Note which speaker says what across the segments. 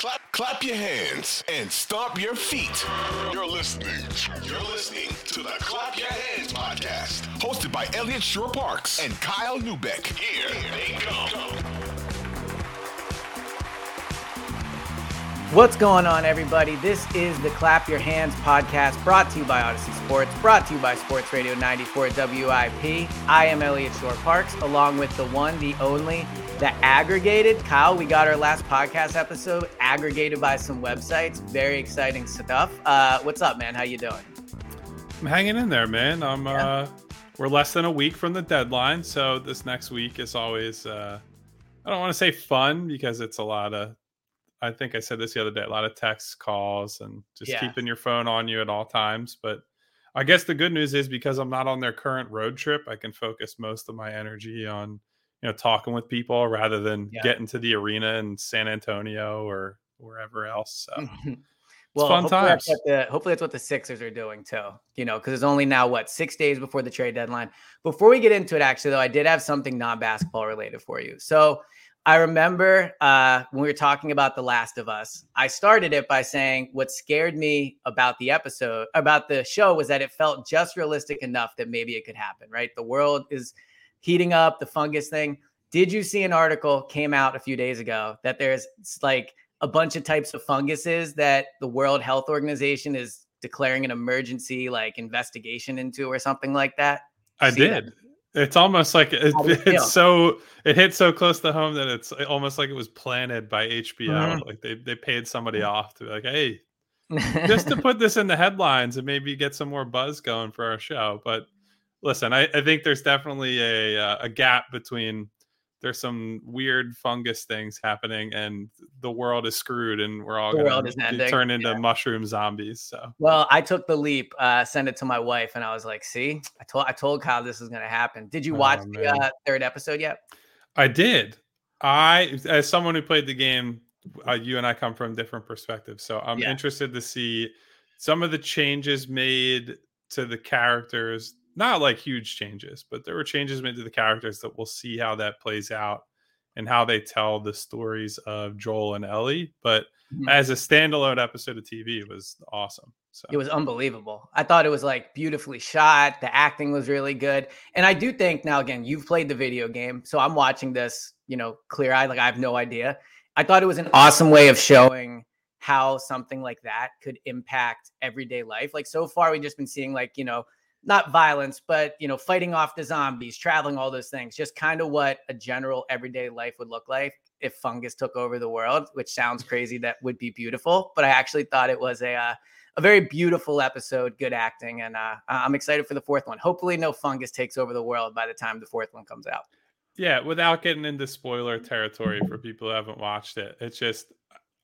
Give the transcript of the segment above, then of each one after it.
Speaker 1: Clap, clap your hands and stomp your feet. You're listening. You're listening to the Clap Your Hands podcast, hosted by Eliot Shorr-Parks and Kyle Neubeck. Here they come.
Speaker 2: What's going on, everybody? This is the Clap Your Hands podcast brought to you by Audacy Sports, brought to you by Sports Radio 94 WIP. I am Eliot Shorr-Parks, along with the one, the only, the aggregated. Kyle, we got our last podcast episode aggregated by some websites. Very exciting stuff. Uh, what's up, man? How you doing?
Speaker 3: I'm hanging in there, man. I'm yeah. uh we're less than a week from the deadline, so this next week is always uh I don't want to say fun because it's a lot of I think I said this the other day, a lot of texts, calls, and just yeah. keeping your phone on you at all times. But I guess the good news is because I'm not on their current road trip, I can focus most of my energy on, you know, talking with people rather than yeah. getting to the arena in San Antonio or wherever else. So
Speaker 2: well, fun hopefully times. That's the, hopefully that's what the Sixers are doing too, you know, because it's only now what six days before the trade deadline. Before we get into it, actually, though, I did have something non-basketball related for you. So I remember uh, when we were talking about The Last of Us, I started it by saying what scared me about the episode, about the show, was that it felt just realistic enough that maybe it could happen, right? The world is heating up, the fungus thing. Did you see an article came out a few days ago that there's like a bunch of types of funguses that the World Health Organization is declaring an emergency like investigation into or something like that?
Speaker 3: I did. That? It's almost like it, it's so it hit so close to home that it's almost like it was planted by HBO. Mm-hmm. Like they they paid somebody off to be like, hey, just to put this in the headlines and maybe get some more buzz going for our show. But listen, I, I think there's definitely a uh, a gap between there's some weird fungus things happening and the world is screwed and we're all going to turn into yeah. mushroom zombies so.
Speaker 2: Well i took the leap uh sent it to my wife and i was like see i told i told kyle this is going to happen. Did you watch oh, the uh, third episode yet?
Speaker 3: I did. I as someone who played the game uh, you and i come from different perspectives so i'm yeah. interested to see some of the changes made to the characters not like huge changes, but there were changes made to the characters that we'll see how that plays out and how they tell the stories of Joel and Ellie. But mm-hmm. as a standalone episode of TV, it was awesome. So
Speaker 2: it was unbelievable. I thought it was like beautifully shot. The acting was really good. And I do think now again, you've played the video game. So I'm watching this, you know, clear eyed, like I have no idea. I thought it was an awesome way of showing how something like that could impact everyday life. Like so far, we've just been seeing like, you know, not violence, but you know, fighting off the zombies, traveling, all those things. Just kind of what a general everyday life would look like if fungus took over the world. Which sounds crazy. That would be beautiful, but I actually thought it was a uh, a very beautiful episode, good acting, and uh, I'm excited for the fourth one. Hopefully, no fungus takes over the world by the time the fourth one comes out.
Speaker 3: Yeah, without getting into spoiler territory for people who haven't watched it, it's just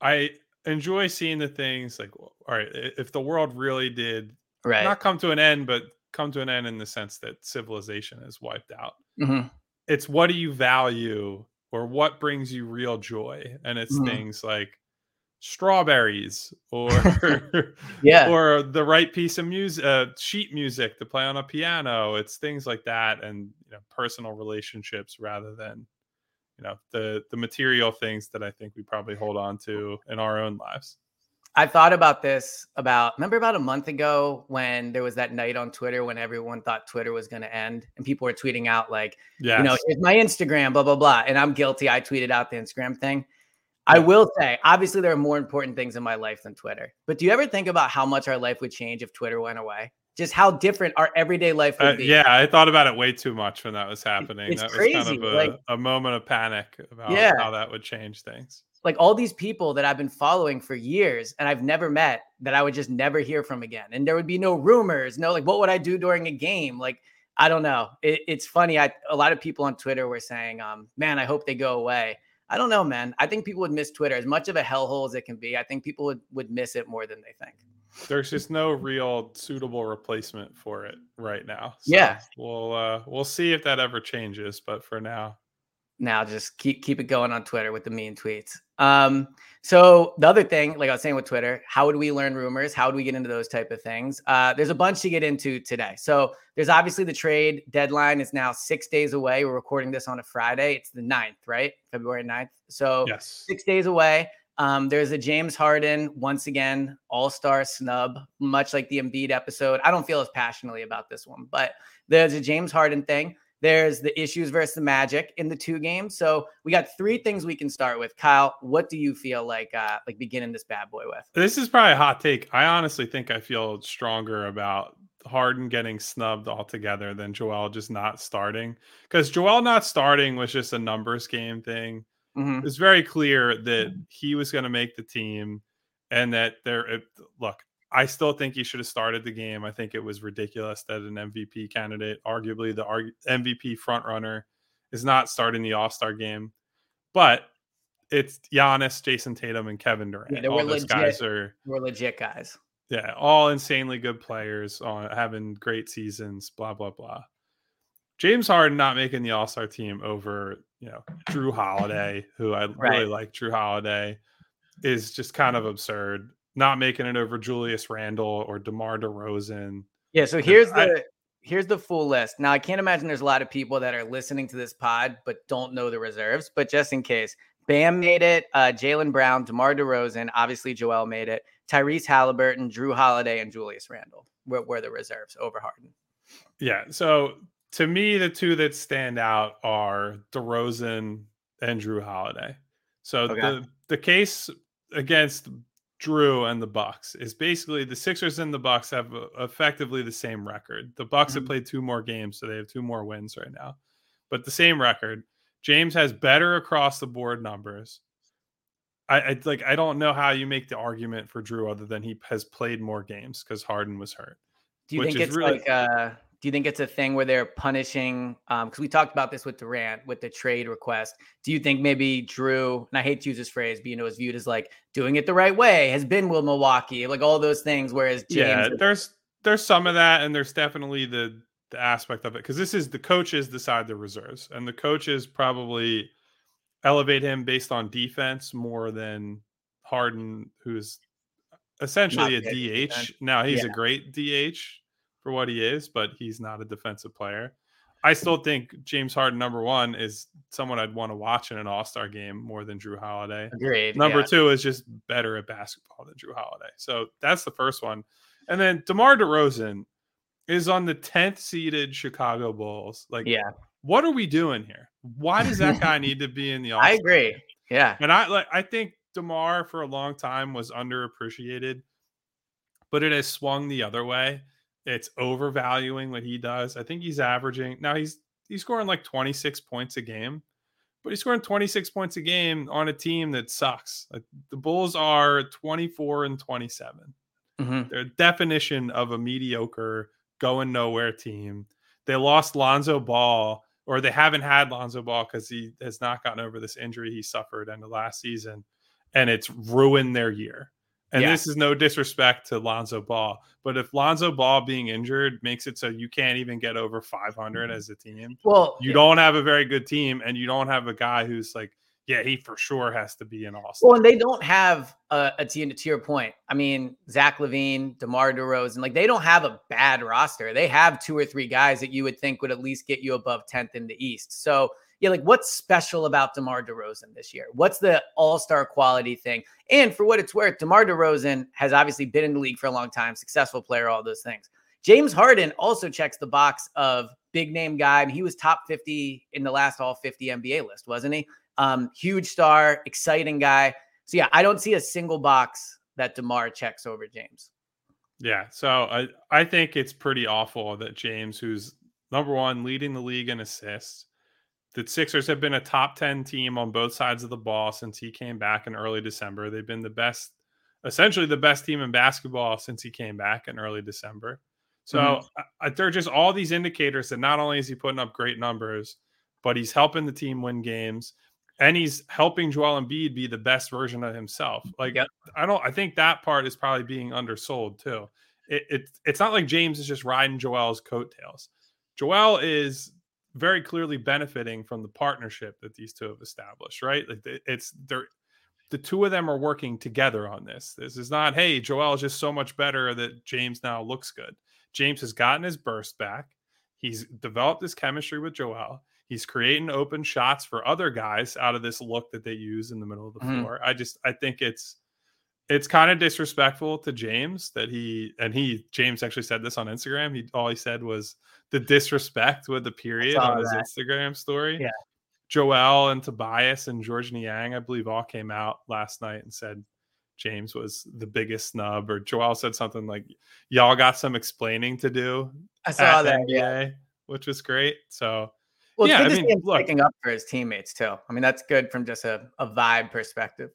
Speaker 3: I enjoy seeing the things like all right if the world really did right. not come to an end but come to an end in the sense that civilization is wiped out. Mm-hmm. It's what do you value or what brings you real joy? And it's mm-hmm. things like strawberries or yeah or the right piece of music uh, sheet music to play on a piano it's things like that and you know personal relationships rather than you know the the material things that i think we probably hold on to in our own lives
Speaker 2: I thought about this about remember about a month ago when there was that night on Twitter when everyone thought Twitter was going to end and people were tweeting out like, yes. you know, it's my Instagram, blah blah blah, and I'm guilty. I tweeted out the Instagram thing. I will say, obviously, there are more important things in my life than Twitter. But do you ever think about how much our life would change if Twitter went away? Just how different our everyday life would uh, be.
Speaker 3: Yeah, I thought about it way too much when that was happening. It's that crazy. was kind of a, like, a moment of panic about yeah. how that would change things
Speaker 2: like all these people that I've been following for years and I've never met that I would just never hear from again. And there would be no rumors, no like what would I do during a game? Like I don't know. It, it's funny. I a lot of people on Twitter were saying, um, man, I hope they go away. I don't know, man. I think people would miss Twitter as much of a hellhole as it can be. I think people would would miss it more than they think.
Speaker 3: There's just no real suitable replacement for it right now.
Speaker 2: So yeah,
Speaker 3: we'll uh, we'll see if that ever changes. But for now,
Speaker 2: now just keep keep it going on Twitter with the mean tweets. Um, so the other thing, like I was saying with Twitter, how would we learn rumors? How would we get into those type of things? Uh, there's a bunch to get into today. So there's obviously the trade deadline is now six days away. We're recording this on a Friday. It's the 9th, right? February 9th. So yes. six days away. Um, there's a James Harden, once again, all star snub, much like the Embiid episode. I don't feel as passionately about this one, but there's a James Harden thing. There's the issues versus the Magic in the two games. So we got three things we can start with. Kyle, what do you feel like uh like beginning this bad boy with?
Speaker 3: This is probably a hot take. I honestly think I feel stronger about Harden getting snubbed altogether than Joel just not starting. Because Joel not starting was just a numbers game thing. Mm-hmm. It's very clear that he was going to make the team and that there it, look, I still think he should have started the game. I think it was ridiculous that an MVP candidate, arguably the MVP frontrunner, is not starting the All Star game. But it's Giannis, Jayson Tatum, and Kevin Durant.
Speaker 2: Yeah, all those legit, guys are we're legit guys.
Speaker 3: Yeah, all insanely good players, on having great seasons. Blah blah blah. James Harden not making the All Star team over, you know, Jrue Holiday, who I right. really like. Jrue Holiday is just kind of absurd not making it over Julius Randle or DeMar DeRozan.
Speaker 2: Yeah, so here's the I, here's the full list. Now I can't imagine there's a lot of people that are listening to this pod but don't know the reserves. But just in case, Bam made it, uh, Jaylen Brown, DeMar DeRozan, obviously Joel made it, Tyrese Halliburton, Jrue Holiday, and Julius Randle were, were the reserves over Harden.
Speaker 3: Yeah, so to me, the two that stand out are DeRozan and Jrue Holiday. So okay. the the case against Jrue and the Bucks is basically the Sixers and the Bucks have uh, effectively the same record. The Bucks mm-hmm. have played two more games, so they have two more wins right now, but the same record. James has better across the board numbers. I, I like. I don't know how you make the argument for Jrue other than he has played more games because Harden was hurt.
Speaker 2: Do you think it's really, like uh do you think it's a thing where they're punishing? Because um, we talked about this with Durant with the trade request. Do you think maybe Jrue, and I hate to use this phrase, but you know, is viewed as like doing it the right way, has been with Milwaukee, like all those things. Whereas James
Speaker 3: yeah, there's there's some of that, and there's definitely the the aspect of it because this is the coaches decide the reserves, and the coaches probably elevate him based on defense more than Harden, who's essentially Not a DH. Now he's yeah. a great DH for what he is, but he's not a defensive player. I still think James Harden, number one, is someone I'd want to watch in an All Star game more than Jrue Holiday.
Speaker 2: Agreed.
Speaker 3: Number yeah. two is just better at basketball than Jrue Holiday. So that's the first one. And then DeMar DeRozan is on the 10th seeded Chicago Bulls. Like,
Speaker 2: yeah,
Speaker 3: what are we doing here? Why does that guy need to be in the All Star?
Speaker 2: I agree. Game? Yeah.
Speaker 3: And I like I think DeMar for a long time was underappreciated, but it has swung the other way it's overvaluing what he does. I think he's averaging now he's he's scoring like 26 points a game, but he's scoring 26 points a game on a team that sucks. Like the Bulls are 24 and 27. Mm-hmm. They're definition of a mediocre going nowhere team. They lost Lonzo Ball, or they haven't had Lonzo Ball because he has not gotten over this injury he suffered in the last season, and it's ruined their year. And yeah. this is no disrespect to Lonzo Ball, but if Lonzo Ball being injured makes it so you can't even get over 500 mm-hmm. as a team,
Speaker 2: well,
Speaker 3: you yeah. don't have a very good team, and you don't have a guy who's like, yeah, he for sure has to be in Austin.
Speaker 2: Well, and they don't have a, a team to your point. I mean, Zach LaVine, DeMar DeRozan, like they don't have a bad roster. They have two or three guys that you would think would at least get you above 10th in the East. So yeah, like what's special about DeMar DeRozan this year? What's the all star quality thing? And for what it's worth, DeMar DeRozan has obviously been in the league for a long time, successful player, all those things. James Harden also checks the box of big name guy. He was top 50 in the last all 50 NBA list, wasn't he? Um, huge star, exciting guy. So yeah, I don't see a single box that DeMar checks over James.
Speaker 3: Yeah, so I I think it's pretty awful that James, who's number one leading the league in assists, the Sixers have been a top 10 team on both sides of the ball since he came back in early December. They've been the best, essentially the best team in basketball since he came back in early December. So mm-hmm. I, there are just all these indicators that not only is he putting up great numbers, but he's helping the team win games and he's helping Joel Embiid be the best version of himself. Like yep. I don't, I think that part is probably being undersold too. It, it, it's not like James is just riding Joel's coattails. Joel is very clearly benefiting from the partnership that these two have established, right? Like it's they're the two of them are working together on this. This is not, hey, Joel is just so much better that James now looks good. James has gotten his burst back. He's developed his chemistry with Joel. He's creating open shots for other guys out of this look that they use in the middle of the mm-hmm. floor. I just I think it's it's kind of disrespectful to James that he and he James actually said this on Instagram. He all he said was the disrespect with the period on his that. Instagram story.
Speaker 2: Yeah.
Speaker 3: Joel and Tobias and George Niang, I believe, all came out last night and said James was the biggest snub, or Joel said something like, "Y'all got some explaining to do."
Speaker 2: I saw that, NBA, yeah.
Speaker 3: which was great. So,
Speaker 2: well, yeah, I mean, look, picking up for his teammates too. I mean, that's good from just a, a vibe perspective.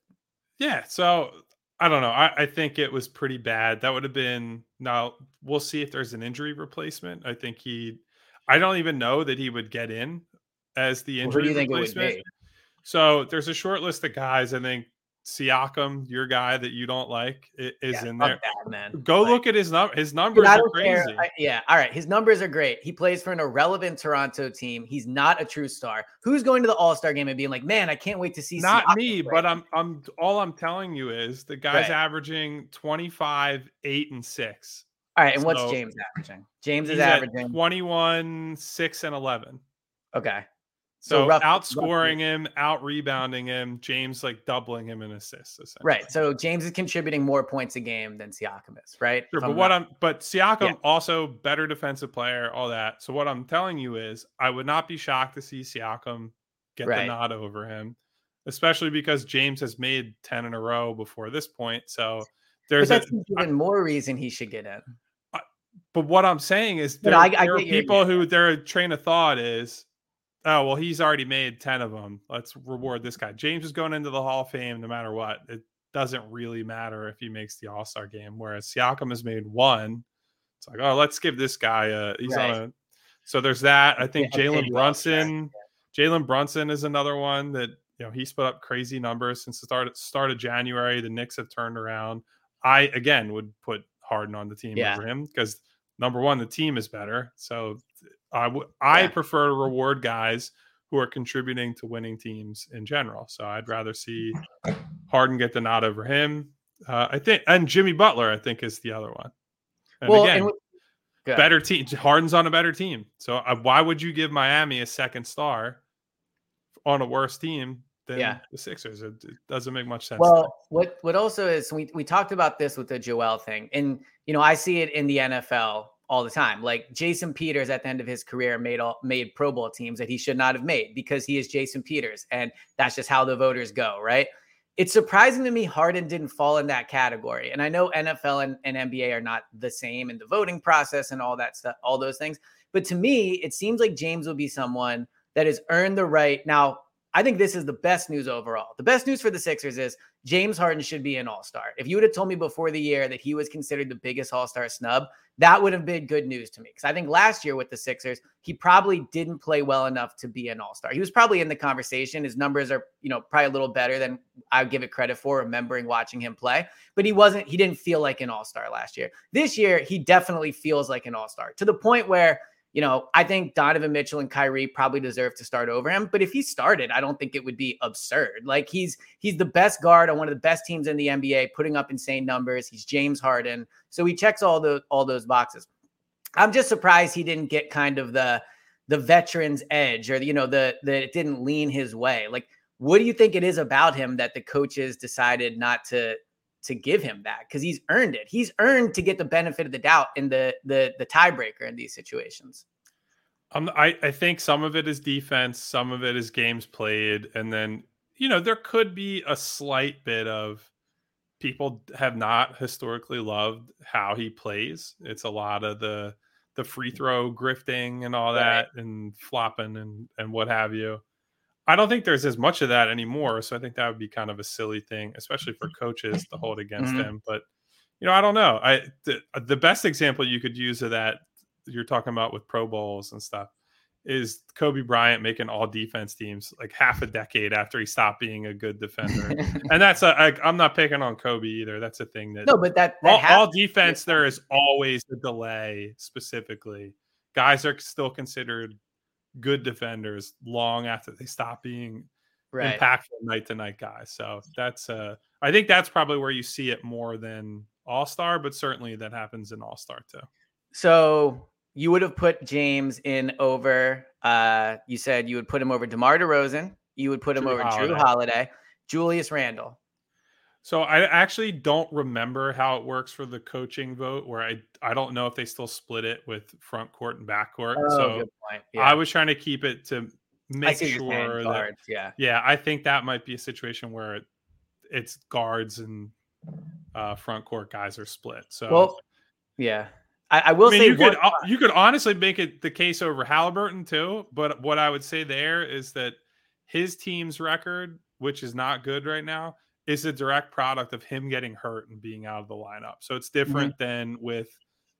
Speaker 3: Yeah. So I don't know. I, I think it was pretty bad. That would have been now we'll see if there's an injury replacement. I think he I don't even know that he would get in as the injury well, replacement. So there's a short list of guys. I think Siakam, your guy that you don't like, is yeah, in there.
Speaker 2: That, man.
Speaker 3: Go like, look at his number. His numbers are crazy.
Speaker 2: I, yeah, all right. His numbers are great. He plays for an irrelevant Toronto team. He's not a true star. Who's going to the All Star game and being like, "Man, I can't wait to see."
Speaker 3: Not Siakam me, but I'm. I'm. All I'm telling you is the guy's right. averaging 25, eight, and six.
Speaker 2: All right, and so what's James averaging? James is averaging
Speaker 3: 21, six, and eleven.
Speaker 2: Okay.
Speaker 3: So, so rough, outscoring him, out rebounding him, James like doubling him in assists.
Speaker 2: Right. So James is contributing more points a game than Siakam is, right?
Speaker 3: Sure, but what not... I'm but Siakam yeah. also better defensive player, all that. So what I'm telling you is I would not be shocked to see Siakam get right. the nod over him, especially because James has made 10 in a row before this point. So there's
Speaker 2: but that's a, even I, more reason he should get in.
Speaker 3: I, but what I'm saying is there, I, there are people who their train of thought is oh well he's already made 10 of them let's reward this guy. James is going into the hall of fame no matter what. It doesn't really matter if he makes the all-star game whereas siakam has made one. It's like oh let's give this guy a he's right. on a so there's that. I think yeah, jalen brunson jalen brunson is another one that you know he's put up crazy numbers since the start, start of january. The knicks have turned around. I again would put harden on the team yeah. over him because number one the team is better. So I I prefer to reward guys who are contributing to winning teams in general. So I'd rather see Harden get the nod over him. Uh, I think, and Jimmy Butler, I think, is the other one. And well, again, and better team. Harden's on a better team. So uh, why would you give Miami a second star on a worse team than yeah. the Sixers? It, it, doesn't make much sense.
Speaker 2: Well, what what also is we we talked about this with the Joel thing, and you know I see it in the NFL all the time. Like Jason Peters at the end of his career made all made Pro Bowl teams that he should not have made because he is Jason Peters. And that's just how the voters go, right? It's surprising to me Harden didn't fall in that category. And I know NFL and, and NBA are not the same in the voting process and all that stuff, all those things. But to me, it seems like James will be someone that has earned the right. Now, I think this is the best news overall. The best news for the Sixers is James Harden should be an all star. If you would have told me before the year that he was considered the biggest all star snub, that would have been good news to me. Because I think last year with the Sixers, he probably didn't play well enough to be an all star. He was probably in the conversation. His numbers are, you know, probably a little better than I give it credit for, remembering watching him play. But he wasn't, he didn't feel like an all star last year. This year, he definitely feels like an all star to the point where you know, I think Donovan Mitchell and Kyrie probably deserve to start over him. But if he started, I don't think it would be absurd. Like he's he's the best guard on one of the best teams in the NBA, putting up insane numbers. He's James Harden, so he checks all the all those boxes. I'm just surprised he didn't get kind of the the veterans edge, or you know, the the it didn't lean his way. Like, what do you think it is about him that the coaches decided not to to give him that because he's earned it. He's earned to get the benefit of the doubt in the the the tiebreaker in these situations.
Speaker 3: Um, I I think some of it is defense, some of it is games played, and then you know there could be a slight bit of people have not historically loved how he plays. It's a lot of the the free throw grifting and all that right. and flopping and and what have you. I don't think there's as much of that anymore. So I think that would be kind of a silly thing, especially for coaches to hold against mm-hmm. them. But you know, I don't know. I the, the best example you could use of that you're talking about with Pro Bowls and stuff is Kobe Bryant making all defense teams like half a decade after he stopped being a good defender. and that's a I, I'm not picking on Kobe either. That's a thing that
Speaker 2: no, but that,
Speaker 3: that all, all defense there is always a delay. Specifically, guys are still considered good defenders long after they stop being right. impactful night to night guys. So that's uh I think that's probably where you see it more than All Star, but certainly that happens in All Star too.
Speaker 2: So you would have put James in over. Uh, you said you would put him over DeMar DeRozan. You would put him over Holiday. Jrue Holiday, Julius Randle.
Speaker 3: So I actually don't remember how it works for the coaching vote, where I I don't know if they still split it with front court and back court. Oh, so yeah. I was trying to keep it to make sure that guards, yeah yeah I think that might be a situation where it's guards and uh, front court guys are split. So
Speaker 2: well, yeah. I, I will I mean, say
Speaker 3: you could uh, you could honestly make it the case over Halliburton too, but what I would say there is that his team's record, which is not good right now, is a direct product of him getting hurt and being out of the lineup. So it's different mm-hmm. than with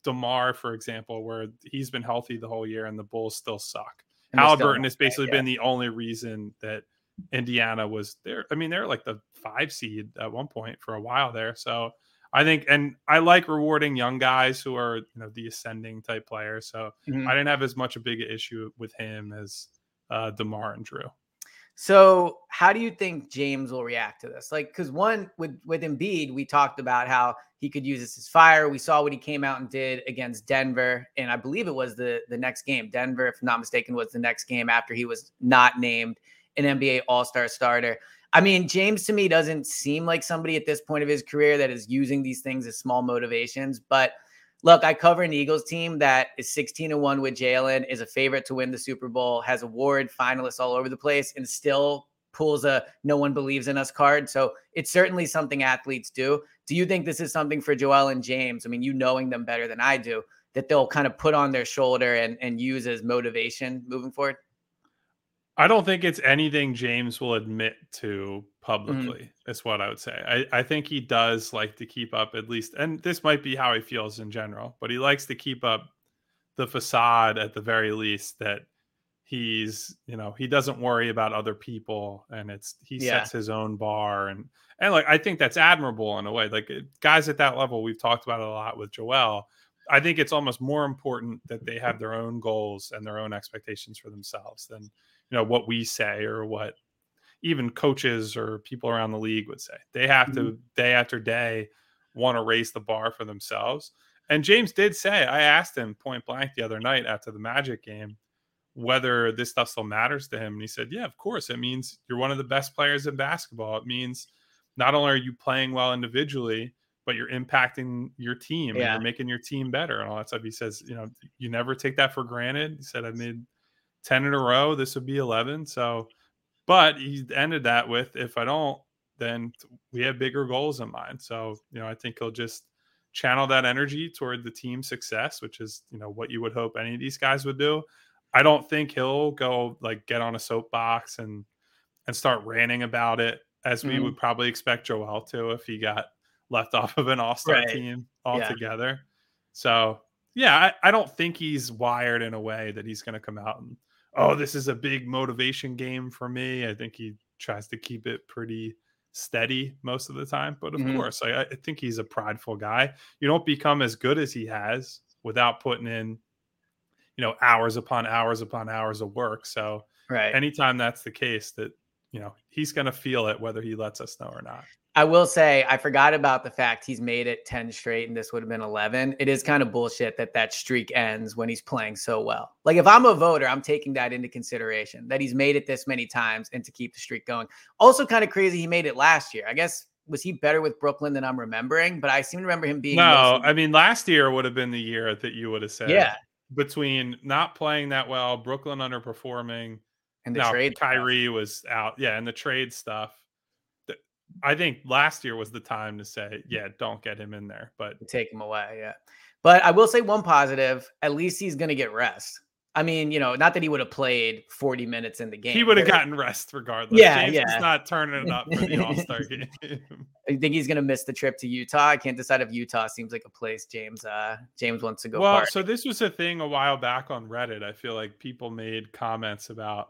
Speaker 3: DeMar, for example, where he's been healthy the whole year and the Bulls still suck. Halliburton has basically yeah. been the only reason that Indiana was there. I mean, they're like the five seed at one point for a while there. So I think, and I like rewarding young guys who are, you know, the ascending type players. So mm-hmm. I didn't have as much a big issue with him as uh, DeMar and Jrue.
Speaker 2: So, how do you think James will react to this? Like, because one with with Embiid, we talked about how he could use this as fire. We saw what he came out and did against Denver, and I believe it was the the next game. Denver, if I'm not mistaken, was the next game after he was not named an NBA All Star starter. I mean, James to me doesn't seem like somebody at this point of his career that is using these things as small motivations, but look, I cover an Eagles team that is 16 and 1 with Jalen, is a favorite to win the Super Bowl, has award finalists all over the place, and still pulls a no one believes in us card. So it's certainly something athletes do. Do you think this is something for Joel and James? I mean, you knowing them better than I do, that they'll kind of put on their shoulder and, and use as motivation moving forward?
Speaker 3: I don't think it's anything James will admit to. Publicly. Mm-hmm. Is what I would say. I, I think he does like to keep up at least, and this might be how he feels in general, but he likes to keep up the facade at the very least that he's you know he doesn't worry about other people and it's he yeah. sets his own bar and and like i think that's admirable in a way like guys at that level we've talked about it a lot with joel i think it's almost more important that they have their own goals and their own expectations for themselves than you know what we say or what even coaches or people around the league would say. They have mm-hmm. to day after day want to raise the bar for themselves. And James did say, I asked him point blank the other night after the Magic game whether this stuff still matters to him. And he said, Yeah, of course. It means you're one of the best players in basketball. It means not only are you playing well individually, but you're impacting your team yeah. and you're making your team better and all that stuff. He says, you know, you never take that for granted. He said, I made 10 in a row. This would be 11. So, but he ended that with, if I don't, then we have bigger goals in mind. So, you know, I think he'll just channel that energy toward the team success, which is, you know, what you would hope any of these guys would do. I don't think he'll go like get on a soapbox and and start ranting about it as we mm-hmm. would probably expect Joel to if he got left off of an all-star right. team altogether. Yeah. So yeah, I, I, don't think he's wired in a way that he's going to come out and oh, this is a big motivation game for me. I think he tries to keep it pretty steady most of the time. But of mm-hmm. course, I, I think he's a prideful guy. You don't become as good as he has without putting in, you know, hours upon hours upon hours of work. So right. anytime that's the case, that you know, he's going to feel it whether he lets us know or not.
Speaker 2: I will say I forgot about the fact he's made it 10 straight and this would have been 11. It is kind of bullshit that that streak ends when he's playing so well. Like if I'm a voter, I'm taking that into consideration that he's made it this many times and to keep the streak going. Also kind of crazy he made it last year. I guess was he better with Brooklyn than I'm remembering, but I seem to remember him being
Speaker 3: No, I mean last year would have been the year that you would have said. Yeah. Between not playing that well, Brooklyn underperforming, and the now, trade Kyrie stuff. was out. Yeah, and the trade stuff. I think last year was the time to say, yeah, don't get him in there, but
Speaker 2: take him away. Yeah. But I will say one positive, at least he's going to get rest. I mean, you know, not that he would have played 40 minutes in the game.
Speaker 3: He would have gotten rest regardless. Yeah, James yeah. not turning it up for the All Star game.
Speaker 2: I think he's going to miss the trip to Utah. I can't decide if Utah seems like a place James uh James wants to go.
Speaker 3: Well, so this was a thing a while back on Reddit. I feel like people made comments about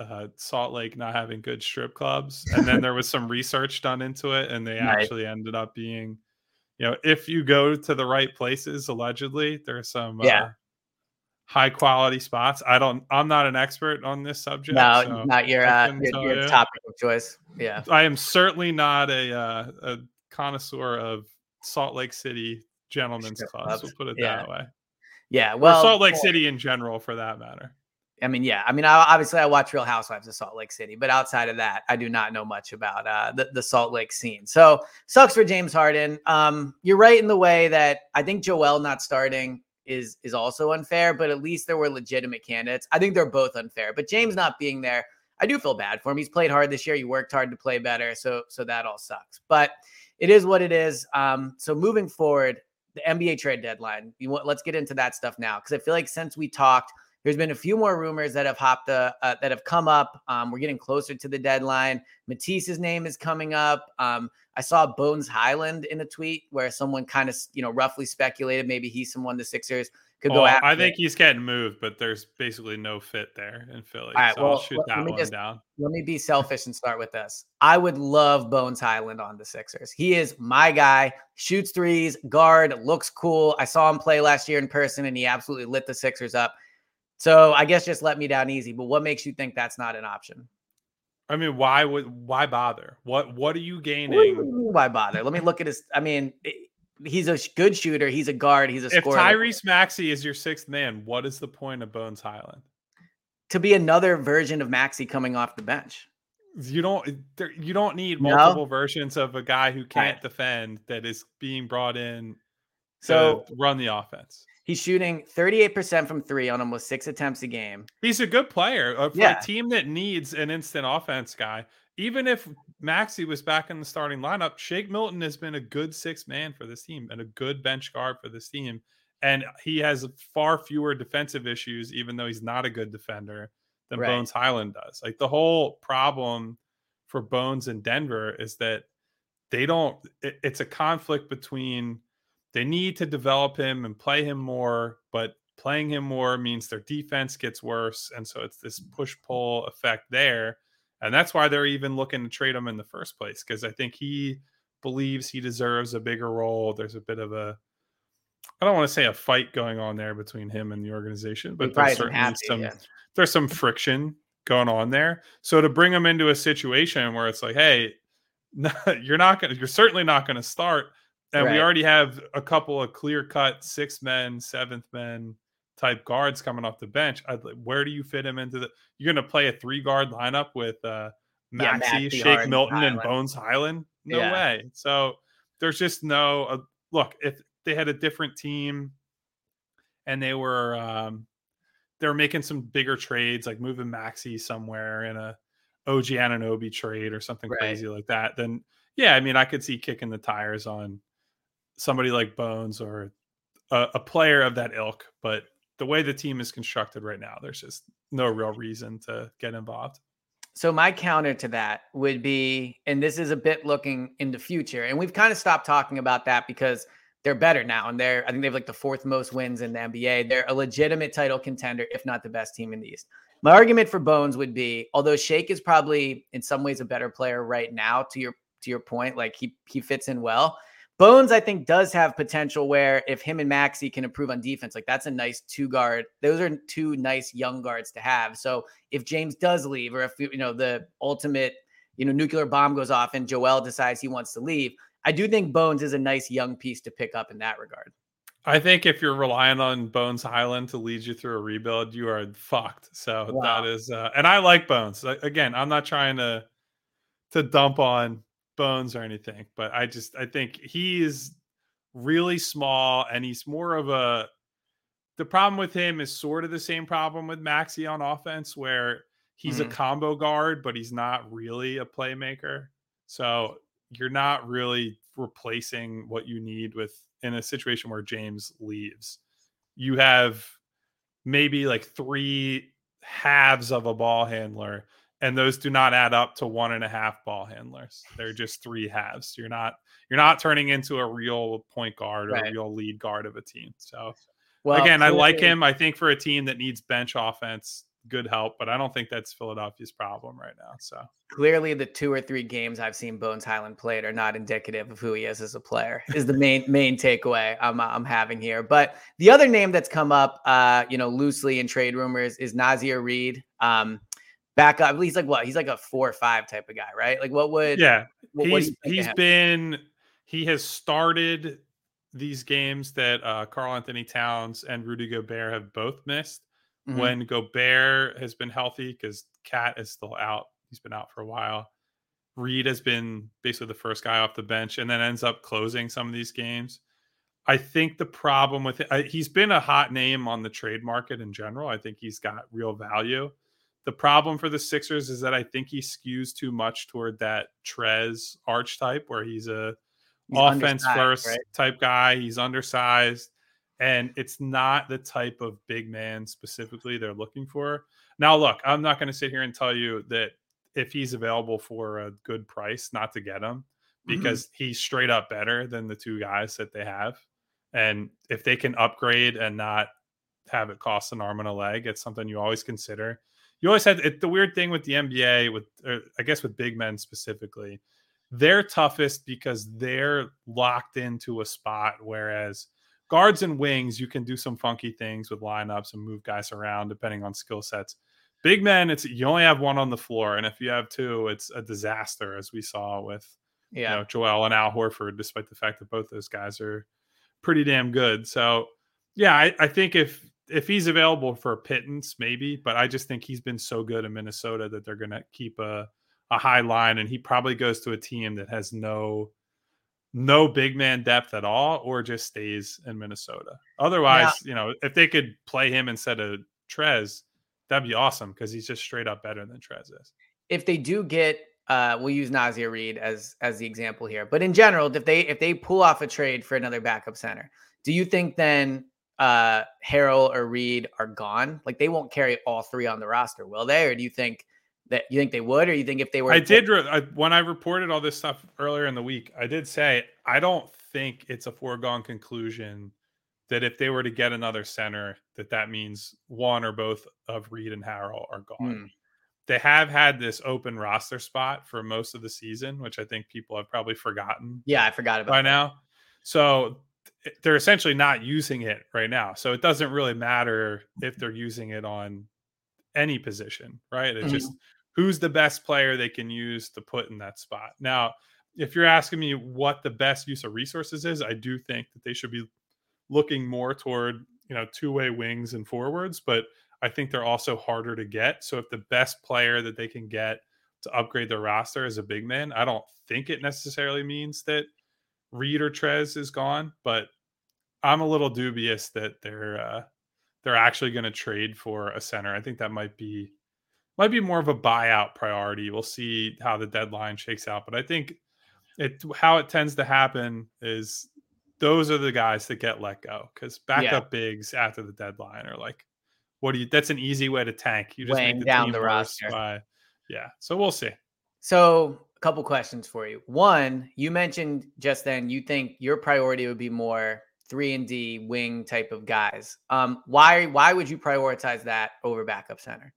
Speaker 3: uh, Salt Lake not having good strip clubs, and then there was some research done into it, and they actually ended up being, you know, if you go to the right places, allegedly there's some yeah. Uh, high quality spots. I don't. I'm not an expert on this subject.
Speaker 2: No, so not your uh, your, your topic of choice. Yeah,
Speaker 3: I am certainly not a uh, a connoisseur of Salt Lake City gentlemen's clubs. We'll put it yeah. that way.
Speaker 2: Yeah, well,
Speaker 3: or Salt Lake City in general, for that matter.
Speaker 2: I mean, yeah. I mean, I, obviously, I watch Real Housewives of Salt Lake City, but outside of that, I do not know much about uh, the the Salt Lake scene. So sucks for James Harden. Um, you're right in the way that I think Joel not starting is is also unfair, but at least there were legitimate candidates. I think they're both unfair, but James not being there, I do feel bad for him. He's played hard this year. He worked hard to play better, so so that all sucks. But it is what it is. Um, so moving forward, the NBA trade deadline. You want, let's get into that stuff now because I feel like since we talked, there's been a few more rumors that have hopped uh, uh, that have come up. Um, we're getting closer to the deadline. Matisse's name is coming up. Um, I saw Bones Hyland in a tweet where someone kind of you know roughly speculated maybe he's someone the Sixers could go after.
Speaker 3: I think he's getting moved, but there's basically no fit there in Philly. All right, so well, I'll shoot that one just, down.
Speaker 2: Let me be selfish and start with this. I would love Bones Hyland on the Sixers. He is my guy. Shoots threes, guard, looks cool. I saw him play last year in person, and he absolutely lit the Sixers up. So I guess just let me down easy. But what makes you think that's not an option?
Speaker 3: I mean, why would why bother? What what are you gaining?
Speaker 2: Why bother? Let me look at his. I mean, he's a good shooter. He's a guard. He's a
Speaker 3: if
Speaker 2: scorer.
Speaker 3: Tyrese Maxey is your sixth man, what is the point of Bones Hyland?
Speaker 2: To be another version of Maxey coming off the bench.
Speaker 3: You don't eh, you don't need multiple no? versions of a guy who can't right. defend that is being brought in so run the offense.
Speaker 2: He's shooting 38% from three on almost six attempts a game.
Speaker 3: He's a good player. Uh, for yeah. a team that needs an instant offense guy, even if Maxey was back in the starting lineup, Shake Milton has been a good six man for this team and a good bench guard for this team. And he has far fewer defensive issues, even though he's not a good defender, than right. Bones Hyland does. Like the whole problem for Bones in Denver is that they don't, it, it's a conflict between they need to develop him and play him more, but playing him more means their defense gets worse. And so it's this push pull effect there. And that's why they're even looking to trade him in the first place, because I think he believes he deserves a bigger role. There's a bit of a, I don't want to say a fight going on there between him and the organization, but there's certainly happy, some, yeah. there's some friction going on there. So to bring him into a situation where it's like, hey, you're not going to, you're certainly not going to start and right. we already have a couple of clear cut six men, seventh men type guards coming off the bench. I'd, where do you fit him into the? You're going to play a three guard lineup with uh, Maxey, yeah, Shake Milton, Hyland. and Bones Hyland? No yeah. way. So there's just no uh, look. If they had a different team and they were um, they were making some bigger trades, like moving Maxey somewhere in a OG Anunoby trade or something right. crazy like that, then yeah, I mean, I could see kicking the tires on somebody like Bones or a, a, player of that ilk. But the way the team is constructed right now, there's just no real reason to get involved.
Speaker 2: So my counter to that would be, and this is a bit looking in the future, and we've kind of stopped talking about that because they're better now, and they're I think they have like the fourth most wins in the NBA. They're a legitimate title contender, if not the best team in the East. My argument for Bones would be, although Shake is probably in some ways a better player right now, to your to your point, like he he fits in well. Bones, I think, does have potential where if him and Maxey can improve on defense, like that's a nice two guard. Those are two nice young guards to have. So if James does leave, or if you know the ultimate, you know, nuclear bomb goes off and Joel decides he wants to leave, I do think Bones is a nice young piece to pick up in that regard.
Speaker 3: I think if you're relying on Bones Hyland to lead you through a rebuild, you are fucked. So wow. that is, uh, and I like Bones. Again, I'm not trying to to dump on bones or anything, but I just I think he is really small and he's more of a the problem with him is sort of the same problem with Maxey on offense where he's mm-hmm. a combo guard but he's not really a playmaker. So you're not really replacing what you need with in a situation where James leaves. You have maybe like three halves of a ball handler and those do not add up to one and a half ball handlers. They're just three halves. You're not you're not turning into a real point guard or right. a real lead guard of a team. So well, again, clearly, I like him. I think for a team that needs bench offense, good help, but I don't think that's Philadelphia's problem right now. So
Speaker 2: clearly the two or three games I've seen Bones Hyland played are not indicative of who he is as a player, is the main main takeaway I'm I'm having here. But the other name that's come up uh, you know, loosely in trade rumors is Naz Reid. Um, back up. He's like what? He's like a four or five type of guy, right? Like what would?
Speaker 3: Yeah, what, he's what he's been. He has started these games that uh, Karl-Anthony Towns and Rudy Gobert have both missed. Mm-hmm. When Gobert has been healthy, because KAT is still out, he's been out for a while. Reid has been basically the first guy off the bench, and then ends up closing some of these games. I think the problem with it, he's been a hot name on the trade market in general. I think he's got real value. The problem for the Sixers is that I think he skews too much toward that Trez archetype where he's a he's offense first right? type guy. He's undersized and it's not the type of big man specifically they're looking for. Now, look, I'm not going to sit here and tell you that if he's available for a good price, not to get him mm-hmm. because mm-hmm. he's straight up better than the two guys that they have. And if they can upgrade and not have it cost an arm and a leg, it's something you always consider you always had it, the weird thing with the NBA, with I guess with big men specifically, they're toughest because they're locked into a spot. Whereas guards and wings, you can do some funky things with lineups and move guys around depending on skill sets. Big men, it's you only have one on the floor, and if you have two, it's a disaster, as we saw with yeah. you know Joel and Al Horford, despite the fact that both those guys are pretty damn good. So yeah, I, I think if if he's available for a pittance, maybe, but I just think he's been so good in Minnesota that they're going to keep a, a high line, and he probably goes to a team that has no no big man depth at all, or just stays in Minnesota. Otherwise, yeah. you know, if they could play him instead of Trez, that'd be awesome because he's just straight up better than Trez is.
Speaker 2: If they do get uh, we'll use Naz Reid as as the example here. But in general, if they if they pull off a trade for another backup center, do you think then uh, Harrell or Reed are gone, like they won't carry all three on the roster, will they? Or do you think that you think they would, or you think if they were?
Speaker 3: I did re- I, when I reported all this stuff earlier in the week. I did say I don't think it's a foregone conclusion that if they were to get another center, that that means one or both of Reed and Harrell are gone. Hmm. They have had this open roster spot for most of the season, which I think people have probably forgotten.
Speaker 2: Yeah, I forgot about
Speaker 3: by
Speaker 2: that.
Speaker 3: now. So they're essentially not using it right now. So it doesn't really matter if they're using it on any position, right? It's mm-hmm. just who's the best player they can use to put in that spot. Now, if you're asking me what the best use of resources is, I do think that they should be looking more toward, you know, two-way wings and forwards, but I think they're also harder to get. So if the best player that they can get to upgrade their roster is a big man, I don't think it necessarily means that Reed or Trez is gone, but I'm a little dubious that they're uh, they're actually going to trade for a center. I think that might be might be more of a buyout priority. We'll see how the deadline shakes out, but I think it how it tends to happen is those are the guys that get let go because backup yeah. bigs after the deadline are like, what do you? That's an easy way to tank. You just Weighing make the down the roster. By, yeah, so we'll see.
Speaker 2: So couple questions for you. One, you mentioned just then you think your priority would be more three and D wing type of guys. Um, why why would you prioritize that over backup center?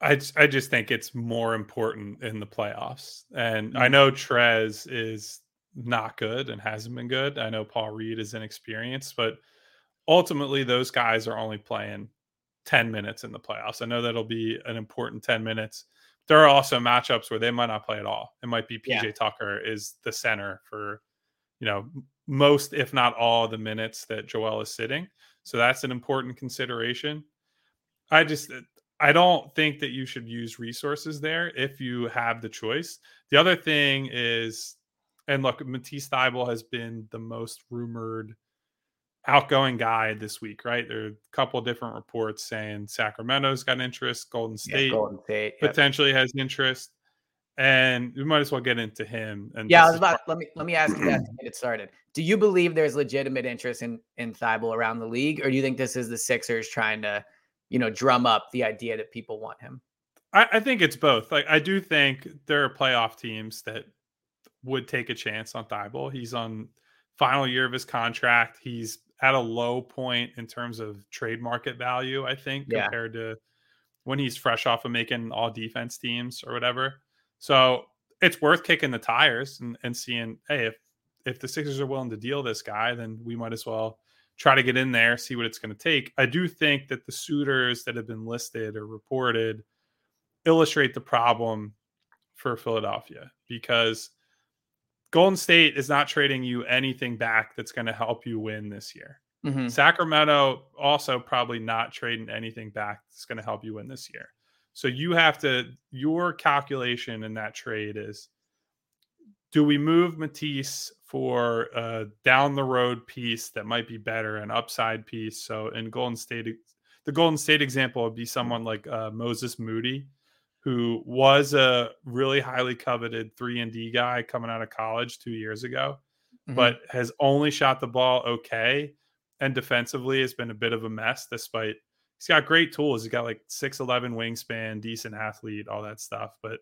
Speaker 3: I I just think it's more important in the playoffs, and mm-hmm. I know Trez is not good and hasn't been good. I know Paul Reed is inexperienced, but ultimately those guys are only playing 10 minutes in the playoffs. I know that'll be an important 10 minutes there are also matchups where they might not play at all. It might be PJ yeah. Tucker is the center for, you know, most, if not all, the minutes that Joel is sitting. So that's an important consideration. I just, uh, I don't think that you should use resources there if you have the choice. The other thing is, and look, Matisse Thybulle has been the most rumored outgoing guy this week, right? There are a couple different reports saying Sacramento's got interest, Golden State, yeah, Golden State yep. potentially has interest, and we might as well get into him. And
Speaker 2: yeah, I was about. Let me let me ask you that to get it started. Do you believe there's legitimate interest in in Thybulle around the league, or do you think this is the Sixers trying to, you know, drum up the idea that people want him?
Speaker 3: I, I think it's both. Like I do think there are playoff teams that would take a chance on Thybulle. He's on final year of his contract. He's at a low point in terms of trade market value, I think, yeah. compared to when he's fresh off of making all defense teams or whatever. So it's worth kicking the tires and, and seeing, hey, if if the Sixers are willing to deal this guy, then we might as well try to get in there, see what it's going to take. I do think that the suitors that have been listed or reported illustrate the problem for Philadelphia because Golden State is not trading you anything back that's going to help you win this year. Mm-hmm. Sacramento also probably not trading anything back that's going to help you win this year. So you have to your calculation in that trade is do we move Matisse for a down the road piece that might be better, an upside piece? So in Golden State, the Golden State example would be someone like uh, Moses Moody, who was a really highly coveted three and D guy coming out of college two years ago, mm-hmm. but has only shot the ball okay, and defensively has been a bit of a mess. Despite he's got great tools, he's got like six eleven wingspan, decent athlete, all that stuff, but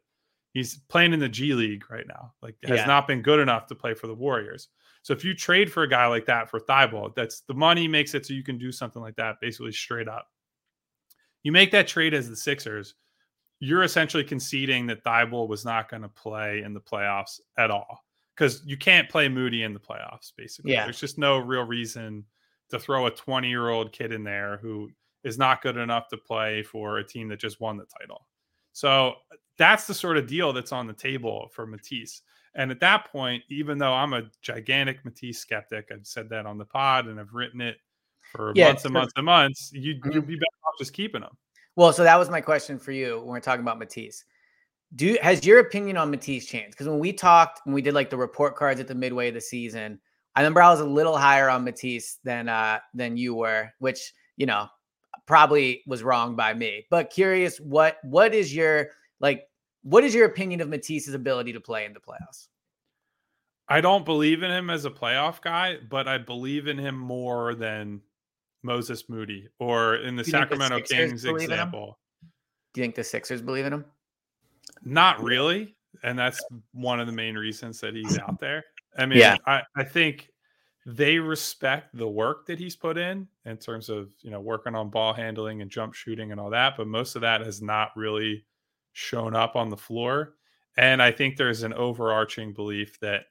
Speaker 3: he's playing in the G League right now. Like has yeah. not been good enough to play for the Warriors. So if you trade for a guy like that for Thybulle, that's the money makes it so you can do something like that basically straight up. You make that trade as the Sixers you're essentially conceding that Thybulle was not going to play in the playoffs at all because you can't play Moody in the playoffs. Basically, yeah. there's just no real reason to throw a 20 year old kid in there who is not good enough to play for a team that just won the title. So that's the sort of deal that's on the table for Matisse. And at that point, even though I'm a gigantic Matisse skeptic, I've said that on the pod and I've written it for yeah, months and months and months, you'd, mm-hmm. you'd be better off just keeping him.
Speaker 2: Well, so that was my question for you when we're talking about Matisse. Do has your opinion on Matisse changed? Because when we talked, when we did like the report cards at the midway of the season, I remember I was a little higher on Matisse than uh than you were, which you know probably was wrong by me. But curious, what what is your like what is your opinion of Matisse's ability to play in the playoffs?
Speaker 3: I don't believe in him as a playoff guy, but I believe in him more than Moses Moody or in the Sacramento the Kings example.
Speaker 2: Do you think the Sixers believe in him?
Speaker 3: Not really. And that's one of the main reasons that he's out there. I mean, yeah. I, I think they respect the work that he's put in in terms of, you know, working on ball handling and jump shooting and all that. But most of that has not really shown up on the floor. And I think there's an overarching belief that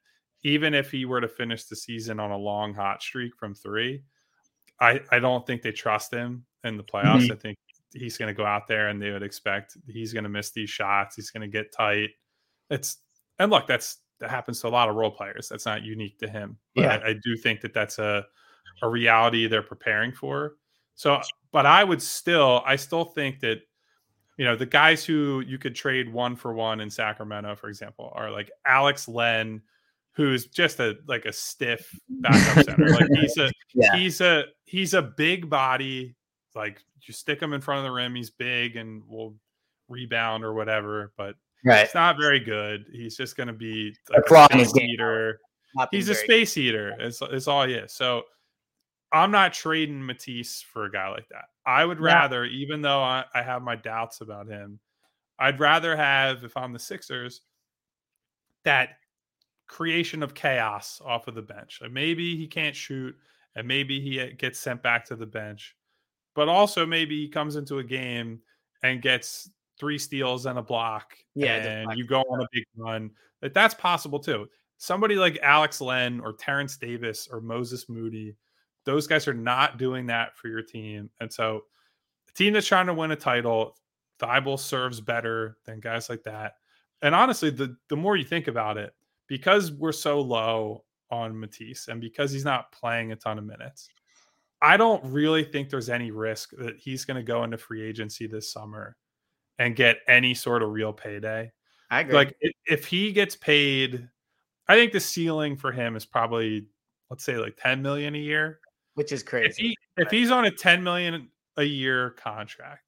Speaker 3: even if he were to finish the season on a long hot streak from three, I, I don't think they trust him in the playoffs. Mm-hmm. I think he's going to go out there and they would expect he's going to miss these shots. He's going to get tight. It's and look, that's that happens to a lot of role players. That's not unique to him. But yeah. I, I do think that that's a a reality they're preparing for. So, but I would still, I still think that you know the guys who you could trade one for one in Sacramento, for example, are like Alex Len, who's just a like a stiff backup center. Like he's a yeah. he's a he's a big body. Like you stick him in front of the rim, he's big and will rebound or whatever. But right. it's not very good. He's just going to be like a, a space eater. He's a space good. eater. It's, it's all he is. So I'm not trading Matisse for a guy like that. I would rather, yeah. even though I, I have my doubts about him, I'd rather have, if I'm the Sixers, that creation of chaos off of the bench. Like maybe he can't shoot and maybe he uh, gets sent back to the bench. But also maybe he comes into a game and gets three steals and a block yeah, and you go on a big run. That that's possible too. Somebody like Alex Len or Terence Davis or Moses Moody, those guys are not doing that for your team. And so a team that's trying to win a title, Thybulle serves better than guys like that. And honestly, the the more you think about it, because we're so low on Matisse and because he's not playing a ton of minutes, I don't really think there's any risk that he's going to go into free agency this summer and get any sort of real payday.
Speaker 2: I agree.
Speaker 3: Like if he gets paid, I think the ceiling for him is probably let's say like 10 million a year,
Speaker 2: which is crazy.
Speaker 3: If, he, if he's on a 10 million a year contract,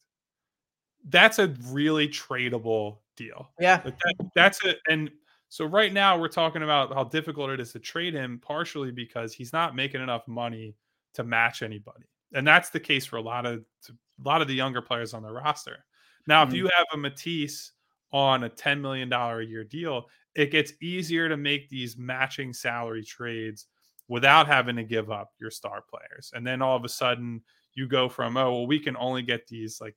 Speaker 3: that's a really tradable deal.
Speaker 2: Yeah.
Speaker 3: Like that, that's it. And so right now we're talking about how difficult it is to trade him, partially because he's not making enough money to match anybody, and that's the case for a lot of a lot of the younger players on the roster. Now, mm-hmm. if you have a Matisse on a ten million dollar a year deal, it gets easier to make these matching salary trades without having to give up your star players, and then all of a sudden you go from oh well we can only get these like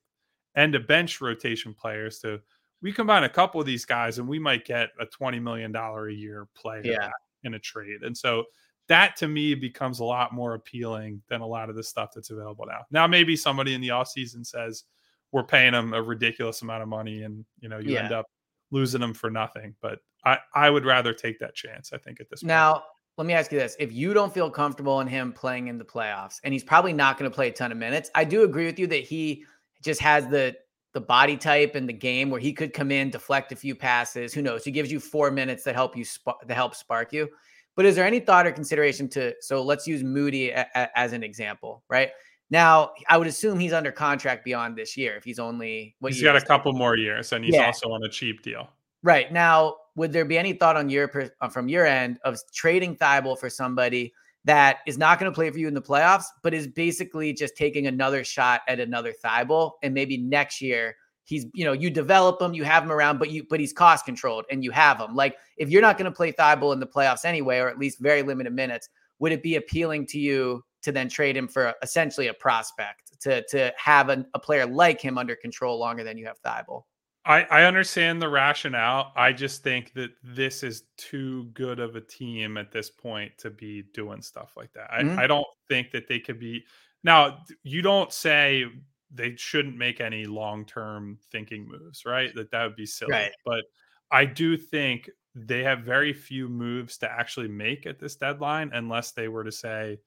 Speaker 3: end of bench rotation players to we combine a couple of these guys and we might get a $20 million a year player yeah. in a trade. And so that to me becomes a lot more appealing than a lot of the stuff that's available now. Now, maybe somebody in the offseason says we're paying them a ridiculous amount of money and, you know, you yeah. end up losing them for nothing. But I I would rather take that chance. I think at this
Speaker 2: now.
Speaker 3: Point.
Speaker 2: Now let me ask you this. If you don't feel comfortable in him playing in the playoffs, and he's probably not going to play a ton of minutes, I do agree with you that he just has the the body type and the game where he could come in, deflect a few passes. Who knows? He gives you four minutes that help you sp- that help spark you. But is there any thought or consideration to? So let's use Moody a, a, as an example, right? Now, I would assume he's under contract beyond this year if he's only
Speaker 3: what he's got a couple more years, and he's yeah. also on a cheap deal.
Speaker 2: Right now, would there be any thought on your uh, from your end of trading Thybulle for somebody that is not going to play for you in the playoffs, but is basically just taking another shot at another Thybulle, and maybe next year he's you know you develop him, you have him around, but you but he's cost controlled and you have him. Like if you're not going to play Thybulle in the playoffs anyway, or at least very limited minutes, would it be appealing to you to then trade him for essentially a prospect to to have a, a player like him under control longer than you have Thybulle?
Speaker 3: I, I understand the rationale. I just think that this is too good of a team at this point to be doing stuff like that. I, mm-hmm. I don't think that they could be. Now, you don't say they shouldn't make any long term thinking moves, right? That that would be silly. Right. But I do think they have very few moves to actually make at this deadline unless they were to say,